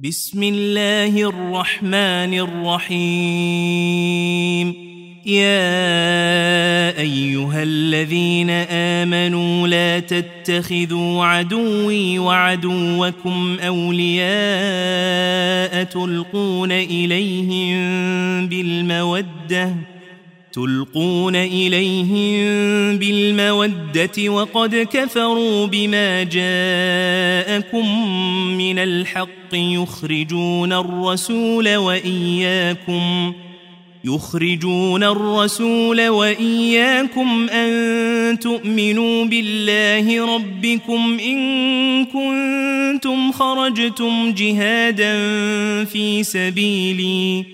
بسم الله الرحمن الرحيم. يا أيها الذين آمنوا لا تتخذوا عدوي وعدوكم أولياء تلقون إليهم بالمودة تلقون إليهم بالمودة وقد كفروا بما جاءكم من الحق يخرجون الرسول وإياكم يخرجون الرسول وإياكم أن تؤمنوا بالله ربكم إن كنتم خرجتم جهادا في سبيلي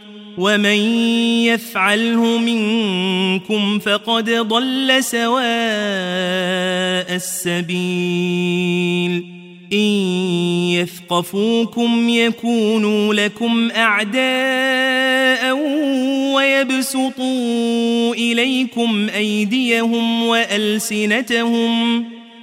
ومن يفعله منكم فقد ضل سواء السبيل. إن يثقفوكم يكونوا لكم أعداء ويبسطوا إليكم أيديهم وألسنتهم ويبسطوا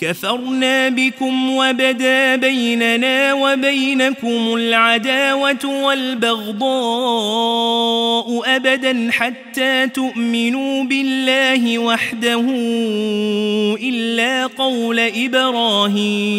كفرنا بكم وبدا بيننا وبينكم العداوة والبغضاء أبدا حتى تؤمنوا بالله وحده إلا قول إبراهيم.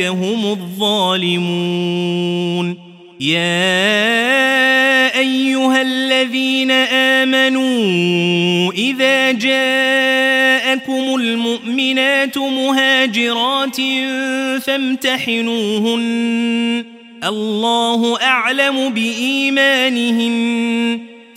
هم الظالمون يا أيها الذين آمنوا إذا جاءكم المؤمنات مهاجرات فامتحنوهن الله أعلم بإيمانهن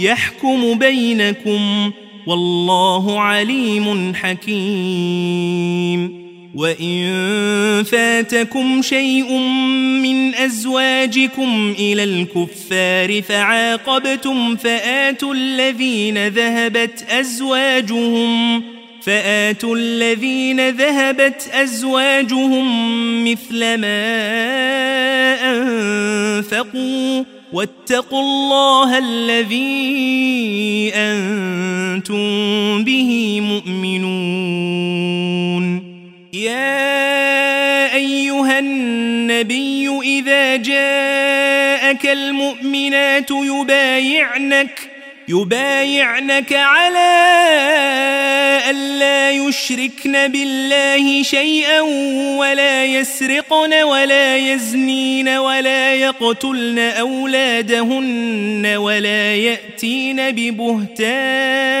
يحكم بينكم والله عليم حكيم. وإن فاتكم شيء من أزواجكم إلى الكفار فعاقبتم فآتوا الذين ذهبت أزواجهم فآتوا الذين ذهبت أزواجهم مثل ما أنفقوا. واتقوا الله الذي أنتم به مؤمنون. يا أيها النبي إذا جاءك المؤمنات يبايعنك يبايعنك على ألا يشركن بالله شيئا ولا يسرقن ولا يزنين ولا يقتلن أولادهن ولا يأتين ببهتان